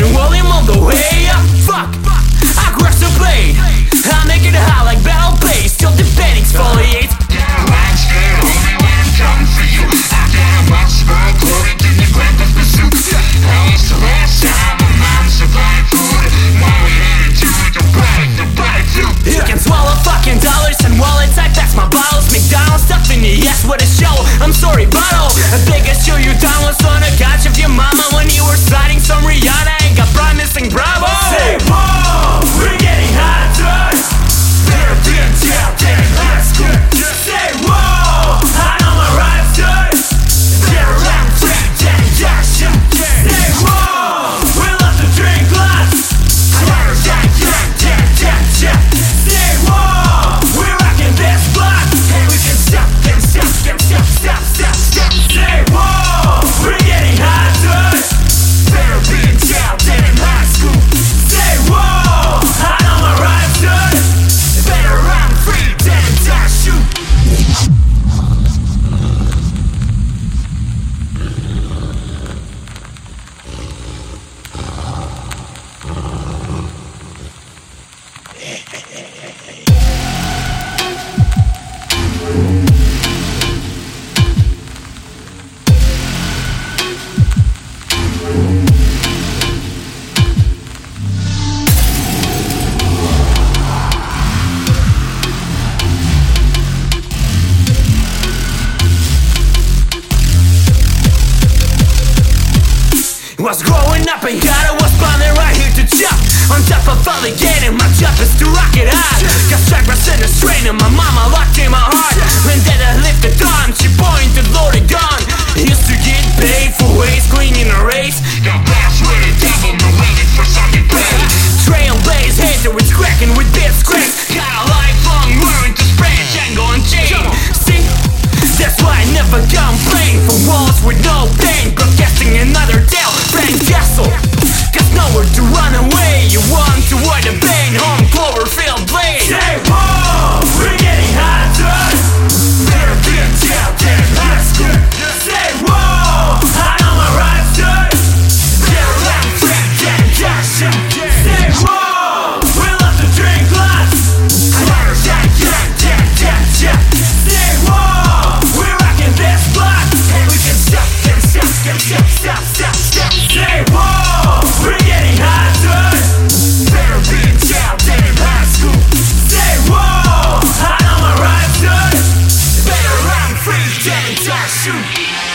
and Was growing up and God I was finding right. Shoot!